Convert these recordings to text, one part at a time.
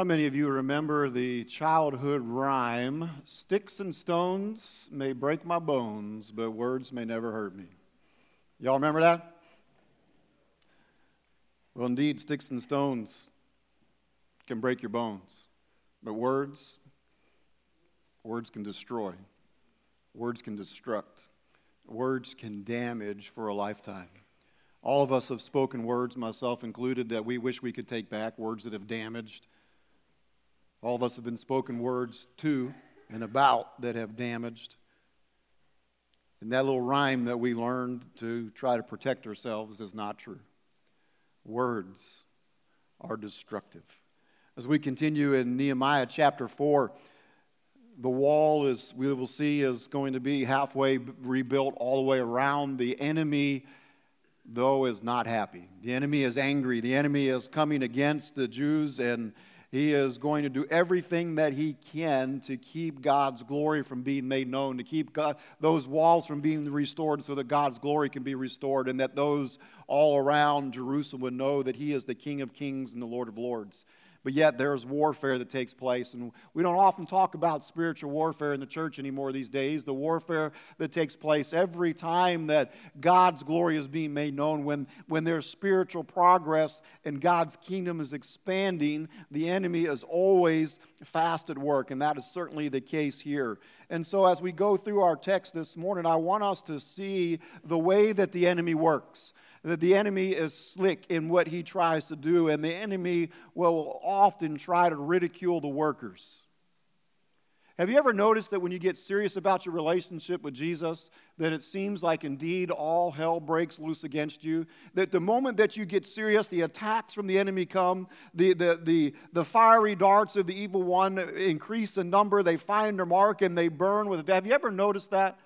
How many of you remember the childhood rhyme, Sticks and stones may break my bones, but words may never hurt me? Y'all remember that? Well, indeed, sticks and stones can break your bones, but words, words can destroy, words can destruct, words can damage for a lifetime. All of us have spoken words, myself included, that we wish we could take back, words that have damaged all of us have been spoken words to and about that have damaged. And that little rhyme that we learned to try to protect ourselves is not true. Words are destructive. As we continue in Nehemiah chapter 4, the wall is, we will see, is going to be halfway rebuilt all the way around. The enemy, though, is not happy. The enemy is angry. The enemy is coming against the Jews and he is going to do everything that he can to keep God's glory from being made known, to keep God, those walls from being restored so that God's glory can be restored, and that those all around Jerusalem would know that he is the King of kings and the Lord of lords but yet there's warfare that takes place. And we don't often talk about spiritual warfare in the church anymore these days. The warfare that takes place every time that God's glory is being made known, when, when there's spiritual progress and God's kingdom is expanding, the enemy is always fast at work. And that is certainly the case here. And so, as we go through our text this morning, I want us to see the way that the enemy works that the enemy is slick in what he tries to do, and the enemy will often try to ridicule the workers. Have you ever noticed that when you get serious about your relationship with Jesus, that it seems like indeed all hell breaks loose against you? That the moment that you get serious, the attacks from the enemy come, the, the, the, the fiery darts of the evil one increase in number, they find their mark and they burn with it. Have you ever noticed that?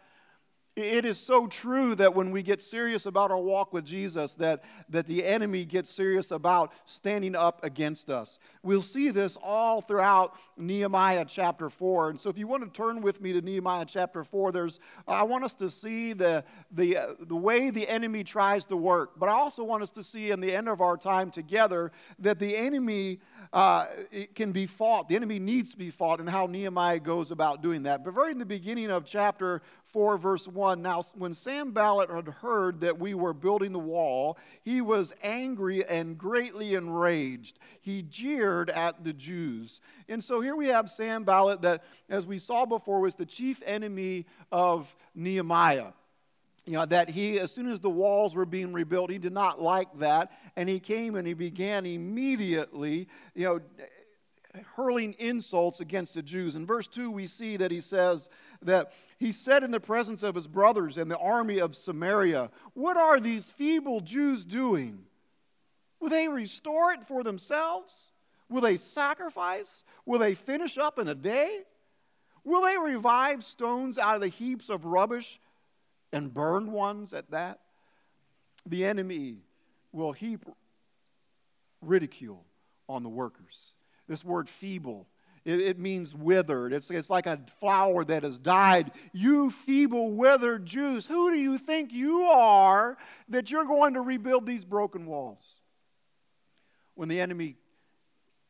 It is so true that when we get serious about our walk with Jesus, that, that the enemy gets serious about standing up against us. We'll see this all throughout Nehemiah chapter 4. And so if you want to turn with me to Nehemiah chapter 4, there's, I want us to see the, the, the way the enemy tries to work. But I also want us to see in the end of our time together that the enemy uh, can be fought. The enemy needs to be fought and how Nehemiah goes about doing that. But very in the beginning of chapter 4, verse 1. Now, when Sanballat had heard that we were building the wall, he was angry and greatly enraged. He jeered at the Jews. And so here we have Sanballat, that, as we saw before, was the chief enemy of Nehemiah you know, that he, as soon as the walls were being rebuilt, he did not like that. And he came and he began immediately, you know, hurling insults against the Jews. In verse 2, we see that he says that he said in the presence of his brothers and the army of Samaria, What are these feeble Jews doing? Will they restore it for themselves? Will they sacrifice? Will they finish up in a day? Will they revive stones out of the heaps of rubbish and burn ones at that? The enemy will heap ridicule on the workers. This word feeble, it, it, means withered. It's, it's like a flower that has died. You feeble, withered Jews, who do you think you are that you're going to rebuild these broken walls? When the enemy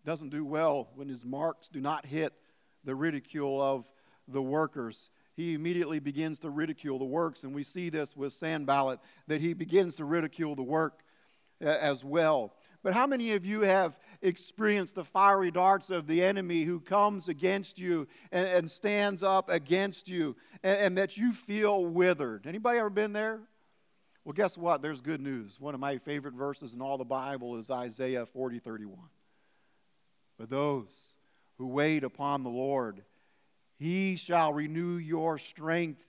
doesn't do well, when his marks do not hit the ridicule of the workers, he immediately begins to ridicule the works. And we see this with Sanballat, that he begins to ridicule the work uh, as well. But how many of you have experienced the fiery darts of the enemy who comes against you and, and stands up against you and, and that you feel withered? Anybody ever been there? Well, guess what? There's good news. One of my favorite verses in all the Bible is Isaiah 40 31. But those who wait upon the Lord, he shall renew your strength.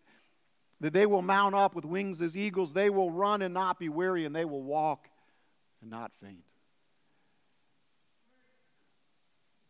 That they will mount up with wings as eagles. They will run and not be weary, and they will walk and not faint.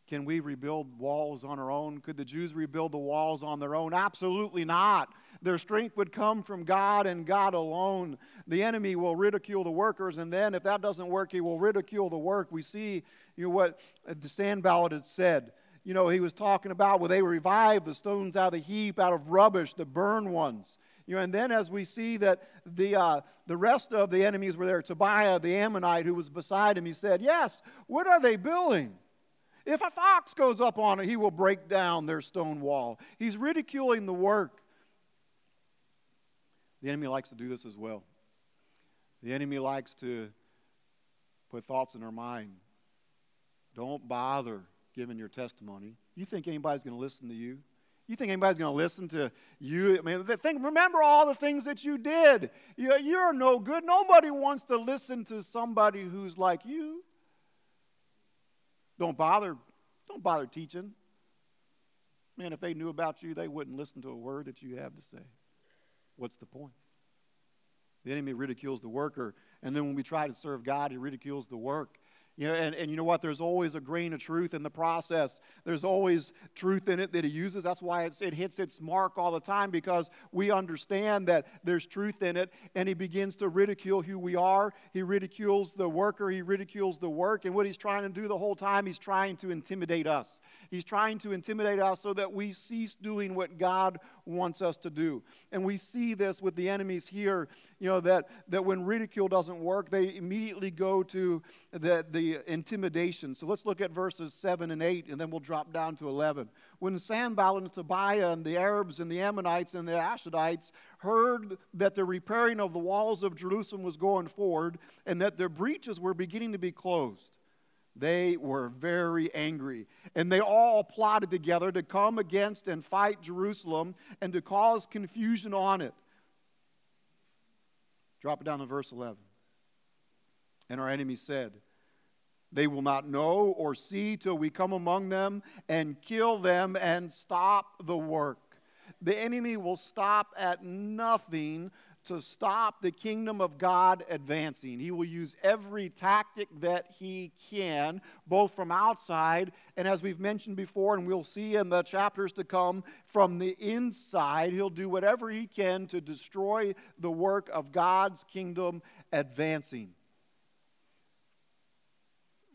Can we rebuild walls on our own? Could the Jews rebuild the walls on their own? Absolutely not. Their strength would come from God and God alone. The enemy will ridicule the workers, and then if that doesn't work, he will ridicule the work. We see you know, what the Sanballat had said. You know, he was talking about will they revived the stones out of the heap, out of rubbish, the burned ones. You know, and then as we see that the, uh, the rest of the enemies were there, Tobiah the Ammonite, who was beside him, he said, Yes, what are they building? If a fox goes up on it, he will break down their stone wall. He's ridiculing the work. The enemy likes to do this as well. The enemy likes to put thoughts in our mind. Don't bother giving your testimony. You think anybody's going to listen to you? You think anybody's going to listen to you? I mean, think, remember all the things that you did. You, you're no good. Nobody wants to listen to somebody who's like you. Don't bother. Don't bother teaching. Man, if they knew about you, they wouldn't listen to a word that you have to say. What's the point? The enemy ridicules the worker, and then when we try to serve God, he ridicules the work. You know, and, and you know what? There's always a grain of truth in the process. There's always truth in it that he uses. That's why it hits its mark all the time because we understand that there's truth in it. And he begins to ridicule who we are. He ridicules the worker. He ridicules the work. And what he's trying to do the whole time, he's trying to intimidate us. He's trying to intimidate us so that we cease doing what God wants us to do. And we see this with the enemies here, you know, that, that when ridicule doesn't work, they immediately go to the, the intimidation. So let's look at verses 7 and 8, and then we'll drop down to 11. When Sanballat and Tobiah and the Arabs and the Ammonites and the Ashdodites heard that the repairing of the walls of Jerusalem was going forward and that their breaches were beginning to be closed, they were very angry. And they all plotted together to come against and fight Jerusalem and to cause confusion on it. Drop it down to verse 11. And our enemy said, they will not know or see till we come among them and kill them and stop the work. The enemy will stop at nothing to stop the kingdom of God advancing. He will use every tactic that he can, both from outside and, as we've mentioned before, and we'll see in the chapters to come, from the inside. He'll do whatever he can to destroy the work of God's kingdom advancing.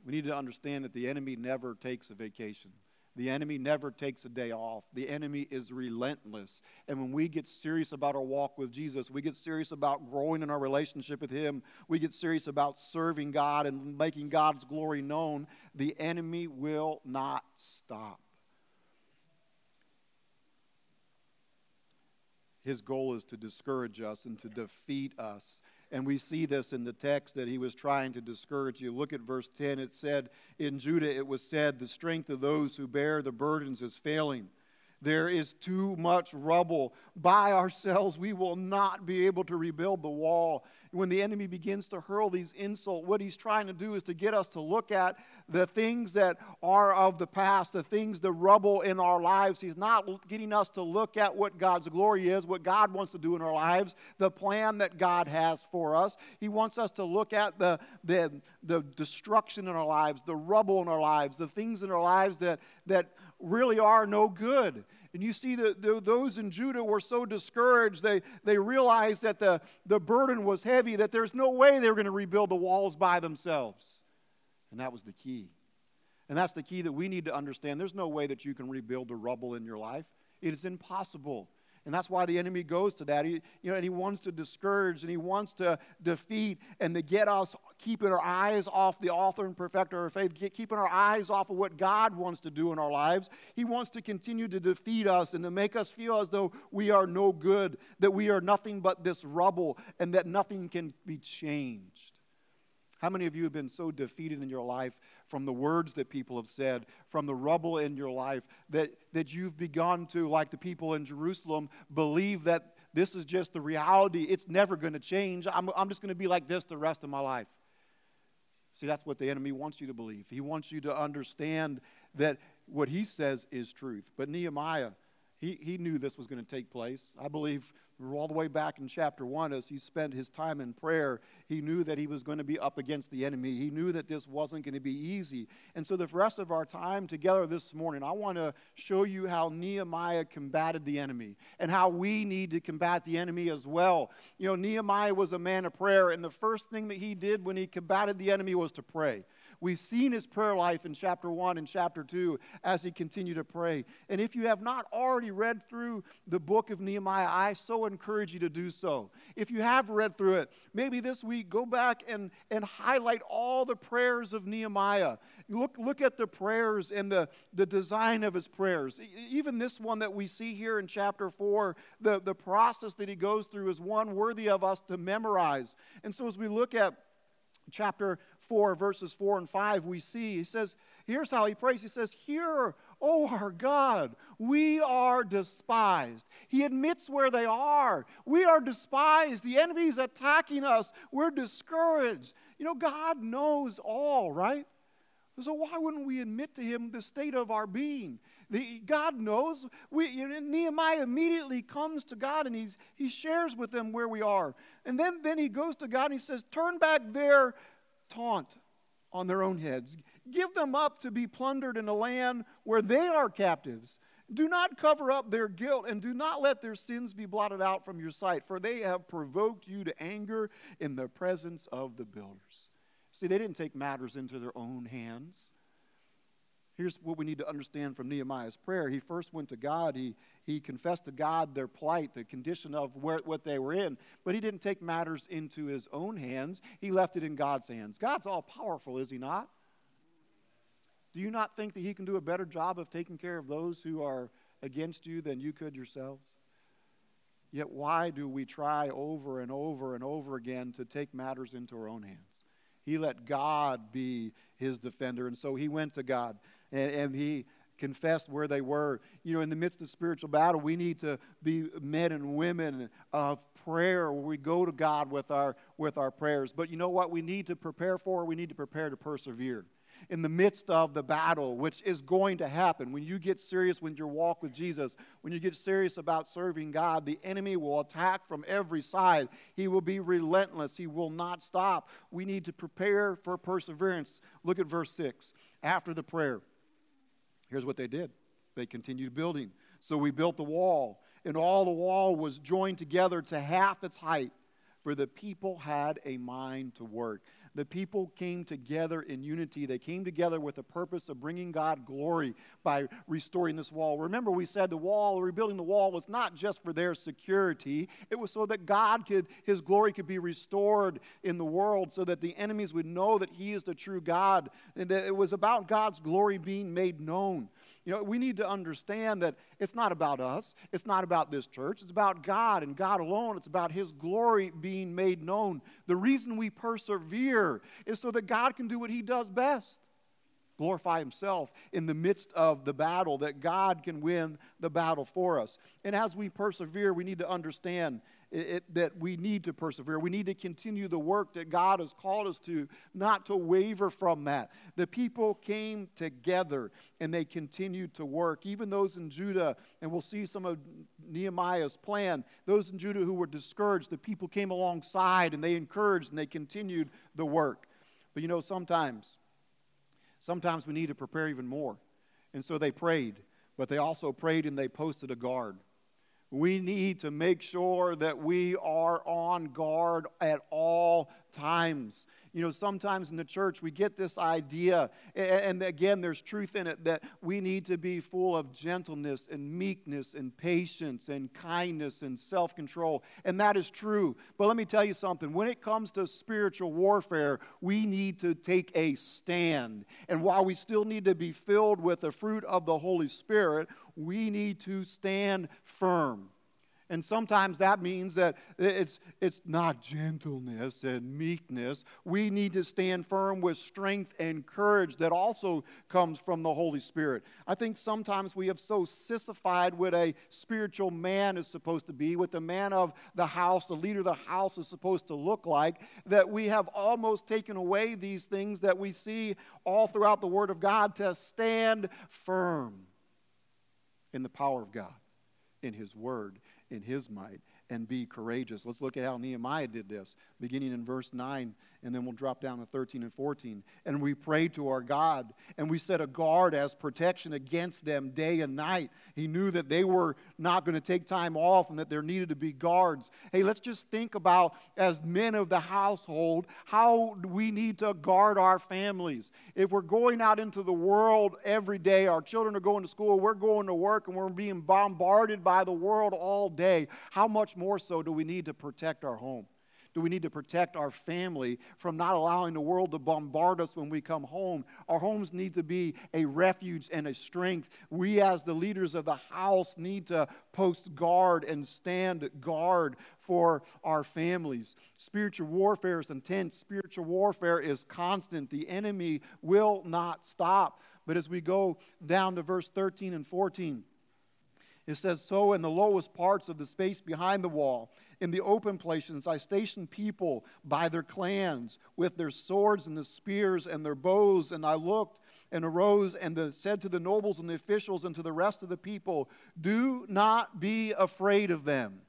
We need to understand that the enemy never takes a vacation. The enemy never takes a day off. The enemy is relentless. And when we get serious about our walk with Jesus, we get serious about growing in our relationship with Him, we get serious about serving God and making God's glory known, the enemy will not stop. His goal is to discourage us and to defeat us and we see this in the text that he was trying to discourage you. Look at verse 10. It said, In Judah it was said, The strength of those who bear the burdens is failing. There is too much rubble. By ourselves, we will not be able to rebuild the wall. When the enemy begins to hurl these insults, what he's trying to do is to get us to look at the things that are of the past, the things, the rubble in our lives. He's not getting us to look at what God's glory is, what God wants to do in our lives, the plan that God has for us. He wants us to look at the, the, the destruction in our lives, the rubble in our lives, the things in our lives that, that really are no good. And you see that those in Judah were so discouraged, they, they realized that the, the burden was heavy, that there's no way they were going to rebuild the walls by themselves. And that was the key. And that's the key that we need to understand. There's no way that you can rebuild the rubble in your life, it is impossible. And that's why the enemy goes to that. He, you know, and he wants to discourage and he wants to defeat and to get us keeping our eyes off the author and perfecter of our faith, keeping our eyes off of what God wants to do in our lives. He wants to continue to defeat us and to make us feel as though we are no good, that we are nothing but this rubble, and that nothing can be changed. How many of you have been so defeated in your life from the words that people have said, from the rubble in your life, that, that you've begun to, like the people in Jerusalem, believe that this is just the reality. It's never going to change. I'm, I'm just going to be like this the rest of my life. See, that's what the enemy wants you to believe. He wants you to understand that what he says is truth. But Nehemiah, he, he knew this was going to take place. I believe all the way back in chapter 1 as he spent his time in prayer he knew that he was going to be up against the enemy. He knew that this wasn't going to be easy. And so the rest of our time together this morning i want to show you how nehemiah combated the enemy and how we need to combat the enemy as well. You know nehemiah was a man of prayer and the first thing that he did when he combated the enemy was to pray We've seen his prayer life in chapter 1 and chapter 2 as he continued to pray. And if you have not already read through the book of Nehemiah, I so encourage you to do so. If you have read through it, maybe this week go back and, and highlight all the prayers of Nehemiah. Look, look at the prayers and the, the design of his prayers. Even this one that we see here in chapter 4, the, the process that he goes through is one worthy of us to memorize. And so as we look at chapter 4, verses 4 and 5, we see, he says, here's how he prays. He says, Hear, O our God, we are despised. He admits where they are. We are despised. The enemy is attacking us. We're discouraged. You know, God knows all, right? So why wouldn't we admit to him the state of our being? The, God knows. We, you know, Nehemiah immediately comes to God and he's, he shares with them where we are. And then, then he goes to God and he says, Turn back their taunt on their own heads. Give them up to be plundered in a land where they are captives. Do not cover up their guilt and do not let their sins be blotted out from your sight, for they have provoked you to anger in the presence of the builders. See, they didn't take matters into their own hands. Here's what we need to understand from Nehemiah's prayer. He first went to God. He, he confessed to God their plight, the condition of where, what they were in, but he didn't take matters into his own hands. He left it in God's hands. God's all powerful, is he not? Do you not think that he can do a better job of taking care of those who are against you than you could yourselves? Yet, why do we try over and over and over again to take matters into our own hands? He let God be his defender. And so he went to God and, and he confessed where they were. You know, in the midst of spiritual battle, we need to be men and women of prayer where we go to God with our, with our prayers. But you know what we need to prepare for? We need to prepare to persevere in the midst of the battle, which is going to happen. When you get serious with your walk with Jesus, when you get serious about serving God, the enemy will attack from every side. He will be relentless, he will not stop. We need to prepare for perseverance. Look at verse 6. After the prayer, here's what they did they continued building. So we built the wall, and all the wall was joined together to half its height, for the people had a mind to work the people came together in unity. They came together with the purpose of bringing God glory by restoring this wall. Remember, we said the wall, rebuilding the wall, was not just for their security, it was so that God could, His glory could be restored in the world, so that the enemies would know that He is the true God, and that it was about God's glory being made known. You know, we need to understand that it's not about us, it's not about this church, it's about God and God alone. It's about His glory being made known. The reason we persevere is so that God can do what He does best glorify himself in the midst of the battle, that God can win the battle for us. And as we persevere, we need to understand it, it, that we need to persevere. We need to continue the work that God has called us to, not to waver from that. The people came together and they continued to work. Even those in Judah, and we'll see some of Nehemiah's plan, those in Judah who were discouraged, the people came alongside and they encouraged and they continued the work. But you know, sometimes, sometimes we need to prepare even more. And so they prayed, but they also prayed and they posted a guard we need to make sure that we are on guard at all times. You know, sometimes in the church we get this idea, and again, there's truth in it, that we need to be full of gentleness and meekness and patience and kindness and self control. And that is true. But let me tell you something when it comes to spiritual warfare, we need to take a stand. And while we still need to be filled with the fruit of the Holy Spirit, we need to stand firm. And sometimes that means that it's, it's not gentleness and meekness. We need to stand firm with strength and courage that also comes from the Holy Spirit. I think sometimes we have so sissified what a spiritual man is supposed to be, what the man of the house, the leader of the house is supposed to look like, that we have almost taken away these things that we see all throughout the Word of God to stand firm in the power of God, in His Word in his might and be courageous. Let's look at how Nehemiah did this. Beginning in verse 9 and then we'll drop down to 13 and 14. And we prayed to our God, and we set a guard as protection against them day and night. He knew that they were not going to take time off and that there needed to be guards. Hey, let's just think about, as men of the household, how we need to guard our families. If we're going out into the world every day, our children are going to school, we're going to work, and we're being bombarded by the world all day, how much more so do we need to protect our home? Do we need to protect our family from not allowing the world to bombard us when we come home? Our homes need to be a refuge and a strength. We, as the leaders of the house, need to post guard and stand guard for our families. Spiritual warfare is intense, spiritual warfare is constant. The enemy will not stop. But as we go down to verse 13 and 14, it says, So in the lowest parts of the space behind the wall, in the open places, I stationed people by their clans with their swords and the spears and their bows. And I looked and arose and the, said to the nobles and the officials and to the rest of the people, Do not be afraid of them.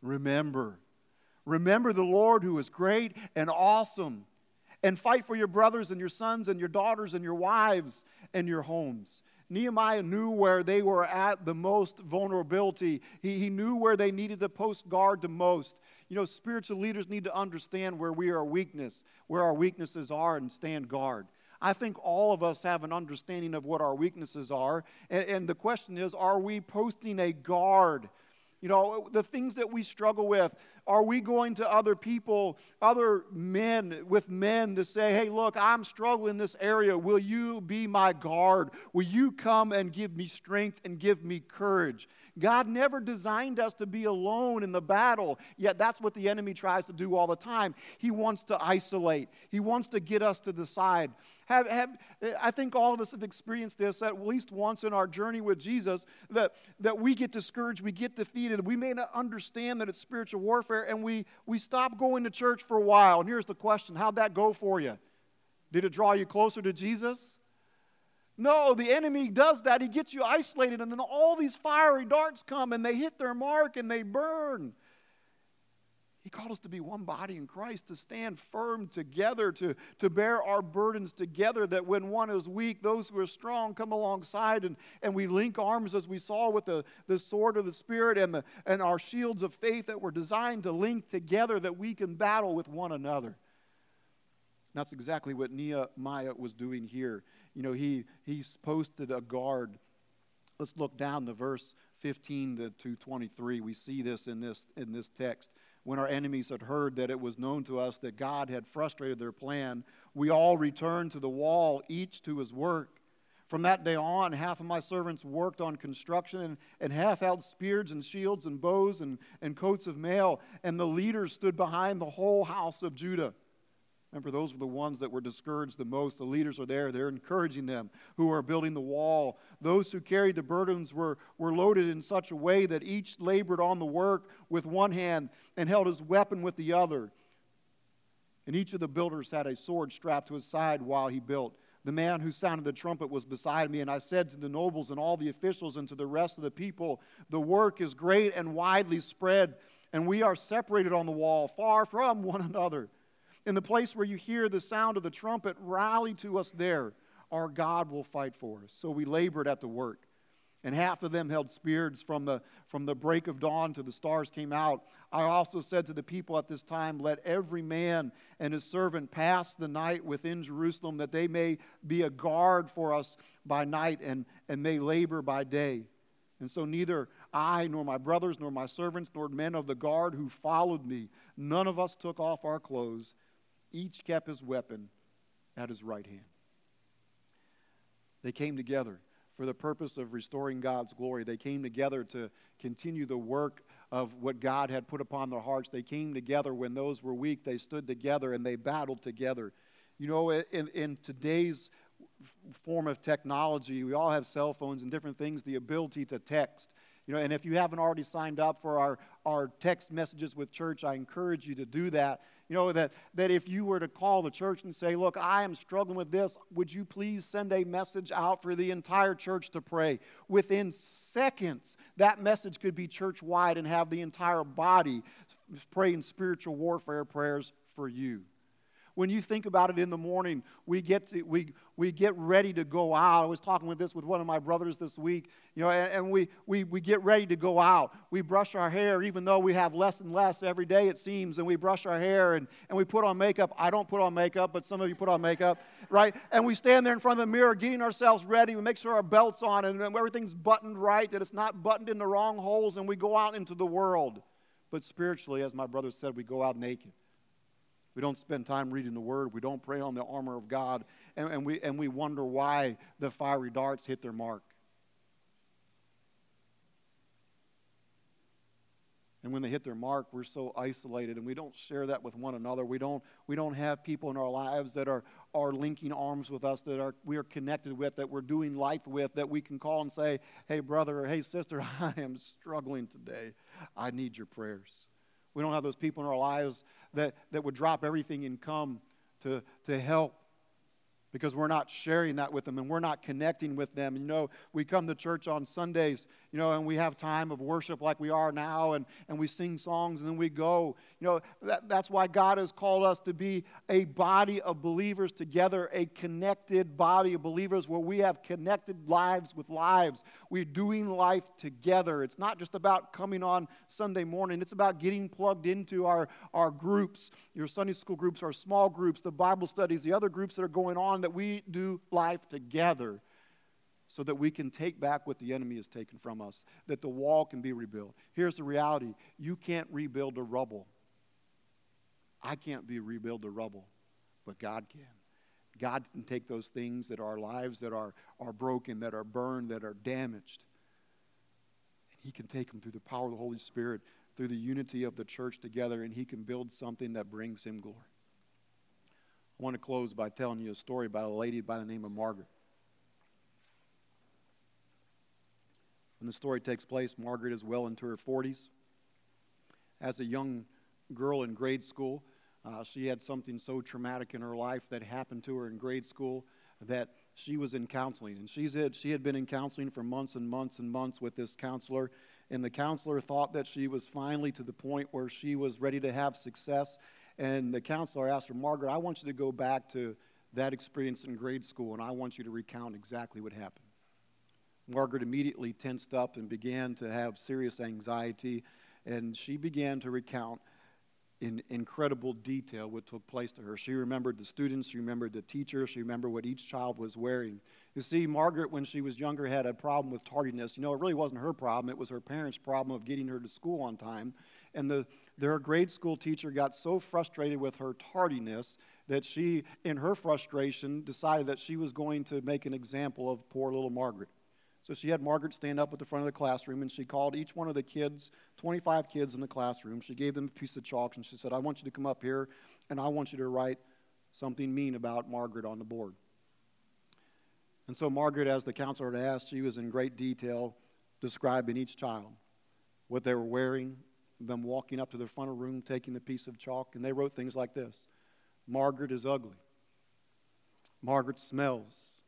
Remember, remember the Lord who is great and awesome. And fight for your brothers and your sons and your daughters and your wives and your homes. Nehemiah knew where they were at the most vulnerability. He, he knew where they needed to post guard the most. You know, spiritual leaders need to understand where we are weakness, where our weaknesses are, and stand guard. I think all of us have an understanding of what our weaknesses are. And, and the question is are we posting a guard? You know, the things that we struggle with, are we going to other people, other men, with men to say, hey, look, I'm struggling in this area. Will you be my guard? Will you come and give me strength and give me courage? God never designed us to be alone in the battle, yet that's what the enemy tries to do all the time. He wants to isolate, he wants to get us to the side. Have, have, I think all of us have experienced this at least once in our journey with Jesus that, that we get discouraged, we get defeated, we may not understand that it's spiritual warfare, and we, we stop going to church for a while. And here's the question How'd that go for you? Did it draw you closer to Jesus? No, the enemy does that. He gets you isolated, and then all these fiery darts come and they hit their mark and they burn. He called us to be one body in Christ, to stand firm together, to, to bear our burdens together, that when one is weak, those who are strong come alongside and, and we link arms as we saw with the, the sword of the Spirit and, the, and our shields of faith that were designed to link together that we can battle with one another. That's exactly what Nehemiah was doing here you know, he, he's posted a guard. Let's look down to verse 15 to, to 23. We see this in this, in this text. When our enemies had heard that it was known to us that God had frustrated their plan, we all returned to the wall, each to his work. From that day on, half of my servants worked on construction, and, and half held spears and shields and bows and, and coats of mail, and the leaders stood behind the whole house of Judah. Remember, those were the ones that were discouraged the most. The leaders are there, they're encouraging them who are building the wall. Those who carried the burdens were, were loaded in such a way that each labored on the work with one hand and held his weapon with the other. And each of the builders had a sword strapped to his side while he built. The man who sounded the trumpet was beside me, and I said to the nobles and all the officials and to the rest of the people, The work is great and widely spread, and we are separated on the wall, far from one another. In the place where you hear the sound of the trumpet, rally to us there. Our God will fight for us. So we labored at the work. And half of them held spears from the, from the break of dawn to the stars came out. I also said to the people at this time, Let every man and his servant pass the night within Jerusalem, that they may be a guard for us by night and, and may labor by day. And so neither I, nor my brothers, nor my servants, nor men of the guard who followed me, none of us took off our clothes each kept his weapon at his right hand. They came together for the purpose of restoring God's glory. They came together to continue the work of what God had put upon their hearts. They came together when those were weak. They stood together and they battled together. You know, in, in today's form of technology, we all have cell phones and different things, the ability to text. You know, and if you haven't already signed up for our, our text messages with church, I encourage you to do that you know, that, that if you were to call the church and say, Look, I am struggling with this, would you please send a message out for the entire church to pray? Within seconds, that message could be church wide and have the entire body praying spiritual warfare prayers for you. When you think about it in the morning, we get, to, we, we get ready to go out. I was talking with this with one of my brothers this week, you know, and, and we, we, we get ready to go out. We brush our hair, even though we have less and less every day, it seems, and we brush our hair and, and we put on makeup. I don't put on makeup, but some of you put on makeup, right? And we stand there in front of the mirror getting ourselves ready. We make sure our belt's on and everything's buttoned right, that it's not buttoned in the wrong holes, and we go out into the world. But spiritually, as my brother said, we go out naked. We don't spend time reading the Word. We don't pray on the armor of God. And, and, we, and we wonder why the fiery darts hit their mark. And when they hit their mark, we're so isolated and we don't share that with one another. We don't, we don't have people in our lives that are, are linking arms with us, that are, we are connected with, that we're doing life with, that we can call and say, hey, brother, or hey, sister, I am struggling today. I need your prayers. We don't have those people in our lives that, that would drop everything and come to, to help because we're not sharing that with them and we're not connecting with them. You know, we come to church on Sundays, you know, and we have time of worship like we are now, and, and we sing songs and then we go. You know, that, that's why God has called us to be a body of believers together, a connected body of believers where we have connected lives with lives. We're doing life together. It's not just about coming on Sunday morning, it's about getting plugged into our, our groups, your Sunday school groups, our small groups, the Bible studies, the other groups that are going on that we do life together so that we can take back what the enemy has taken from us, that the wall can be rebuilt. Here's the reality you can't rebuild a rubble. I can't be rebuild the rubble, but God can. God can take those things that are lives that are, are broken, that are burned, that are damaged. And He can take them through the power of the Holy Spirit, through the unity of the church together, and He can build something that brings Him glory. Want to close by telling you a story about a lady by the name of Margaret. When the story takes place, Margaret is well into her 40s. As a young girl in grade school, uh, she had something so traumatic in her life that happened to her in grade school that she was in counseling. And she's had, she had been in counseling for months and months and months with this counselor. And the counselor thought that she was finally to the point where she was ready to have success and the counselor asked her, Margaret, I want you to go back to that experience in grade school, and I want you to recount exactly what happened. Margaret immediately tensed up and began to have serious anxiety, and she began to recount in incredible detail what took place to her. She remembered the students, she remembered the teachers, she remembered what each child was wearing. You see, Margaret, when she was younger, had a problem with tardiness. You know, it really wasn't her problem, it was her parents' problem of getting her to school on time. And the, their grade school teacher got so frustrated with her tardiness that she, in her frustration, decided that she was going to make an example of poor little Margaret. So she had Margaret stand up at the front of the classroom and she called each one of the kids, 25 kids in the classroom. She gave them a piece of chalk and she said, I want you to come up here and I want you to write something mean about Margaret on the board. And so Margaret, as the counselor had asked, she was in great detail describing each child, what they were wearing, them walking up to their front of room, taking the piece of chalk, and they wrote things like this Margaret is ugly. Margaret smells.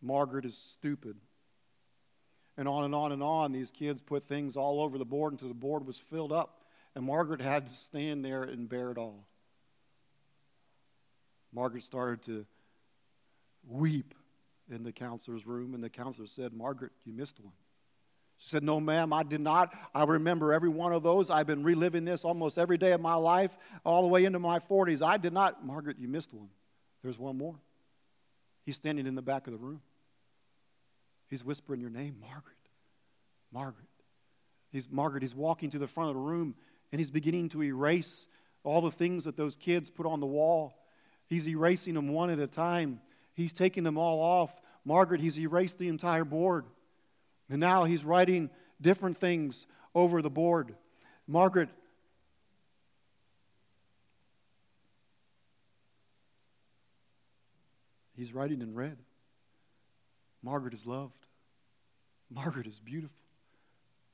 Margaret is stupid. And on and on and on, these kids put things all over the board until the board was filled up. And Margaret had to stand there and bear it all. Margaret started to weep in the counselor's room, and the counselor said, Margaret, you missed one. She said, No, ma'am, I did not. I remember every one of those. I've been reliving this almost every day of my life, all the way into my 40s. I did not. Margaret, you missed one. There's one more. He's standing in the back of the room. He's whispering your name, Margaret. Margaret. He's Margaret. He's walking to the front of the room and he's beginning to erase all the things that those kids put on the wall. He's erasing them one at a time. He's taking them all off. Margaret, he's erased the entire board. And now he's writing different things over the board. Margaret, he's writing in red. Margaret is loved. Margaret is beautiful.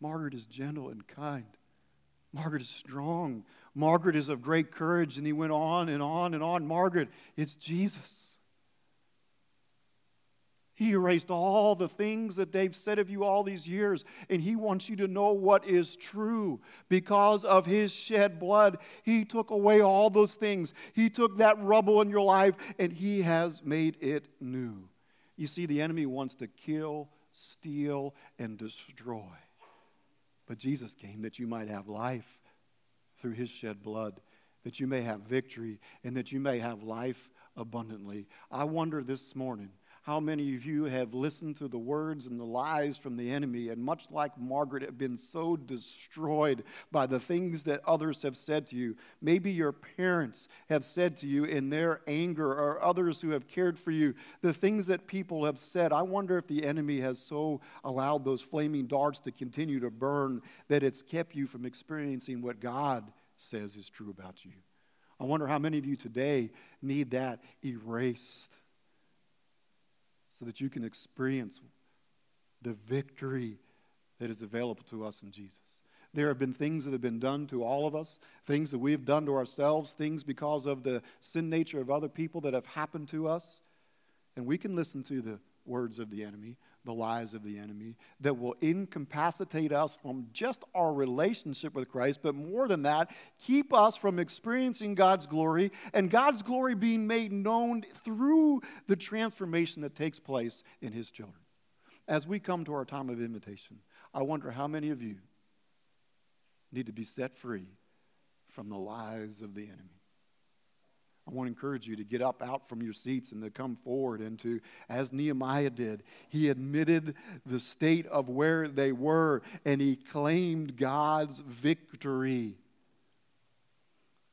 Margaret is gentle and kind. Margaret is strong. Margaret is of great courage. And he went on and on and on. Margaret, it's Jesus. He erased all the things that they've said of you all these years, and He wants you to know what is true. Because of His shed blood, He took away all those things. He took that rubble in your life, and He has made it new. You see, the enemy wants to kill, steal, and destroy. But Jesus came that you might have life through His shed blood, that you may have victory, and that you may have life abundantly. I wonder this morning how many of you have listened to the words and the lies from the enemy, and much like Margaret, have been so destroyed by the things that others have said to you? Maybe your parents have said to you in their anger, or others who have cared for you, the things that people have said. I wonder if the enemy has so allowed those flaming darts to continue to burn that it's kept you from experiencing what God says is true about you. I wonder how many of you today need that erased so that you can experience the victory that is available to us in Jesus. There have been things that have been done to all of us, things that we have done to ourselves, things because of the sin nature of other people that have happened to us. And we can listen to the words of the enemy the lies of the enemy that will incapacitate us from just our relationship with Christ, but more than that, keep us from experiencing God's glory and God's glory being made known through the transformation that takes place in His children. As we come to our time of invitation, I wonder how many of you need to be set free from the lies of the enemy. I want to encourage you to get up out from your seats and to come forward and to, as Nehemiah did, he admitted the state of where they were and he claimed God's victory.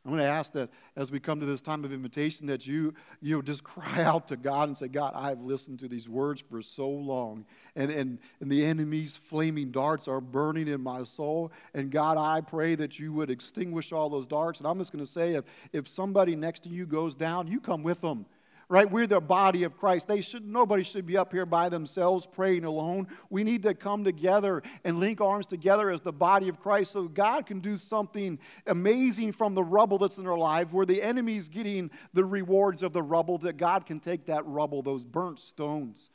I'm going to ask that as we come to this time of invitation that you, you just cry out to God and say, God, I've listened to these words for so long, and, and, and the enemy's flaming darts are burning in my soul. And God, I pray that you would extinguish all those darts. And I'm just going to say, if, if somebody next to you goes down, you come with them right? We're the body of Christ. They should, nobody should be up here by themselves praying alone. We need to come together and link arms together as the body of Christ so God can do something amazing from the rubble that's in our life where the enemy's getting the rewards of the rubble, that God can take that rubble, those burnt stones,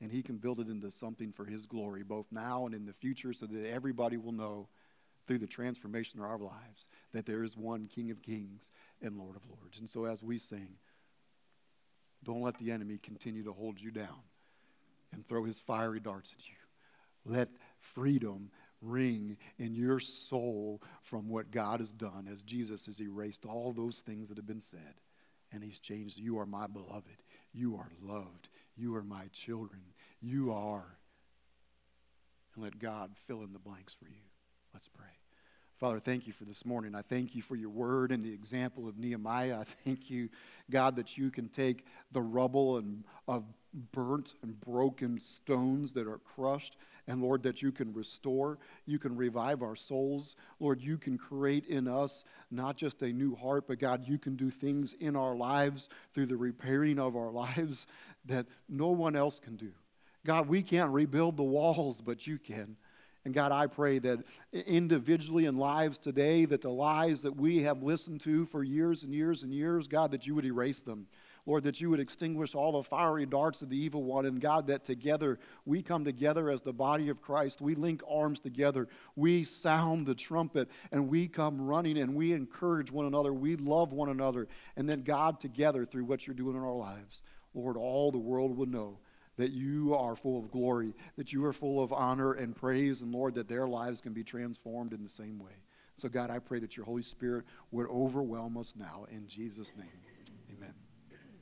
and He can build it into something for His glory, both now and in the future, so that everybody will know through the transformation of our lives that there is one King of Kings and Lord of Lords. And so as we sing, don't let the enemy continue to hold you down and throw his fiery darts at you. Let freedom ring in your soul from what God has done as Jesus has erased all those things that have been said. And he's changed. You are my beloved. You are loved. You are my children. You are. And let God fill in the blanks for you. Let's pray. Father, thank you for this morning. I thank you for your word and the example of Nehemiah. I thank you, God, that you can take the rubble and of burnt and broken stones that are crushed, and Lord, that you can restore, you can revive our souls. Lord, you can create in us not just a new heart, but God, you can do things in our lives through the repairing of our lives that no one else can do. God, we can't rebuild the walls, but you can. And God, I pray that individually in lives today, that the lies that we have listened to for years and years and years, God, that you would erase them. Lord, that you would extinguish all the fiery darts of the evil one. And God, that together we come together as the body of Christ. We link arms together. We sound the trumpet and we come running and we encourage one another. We love one another. And then, God, together through what you're doing in our lives, Lord, all the world will know that you are full of glory, that you are full of honor and praise, and Lord, that their lives can be transformed in the same way. So, God, I pray that your Holy Spirit would overwhelm us now in Jesus' name.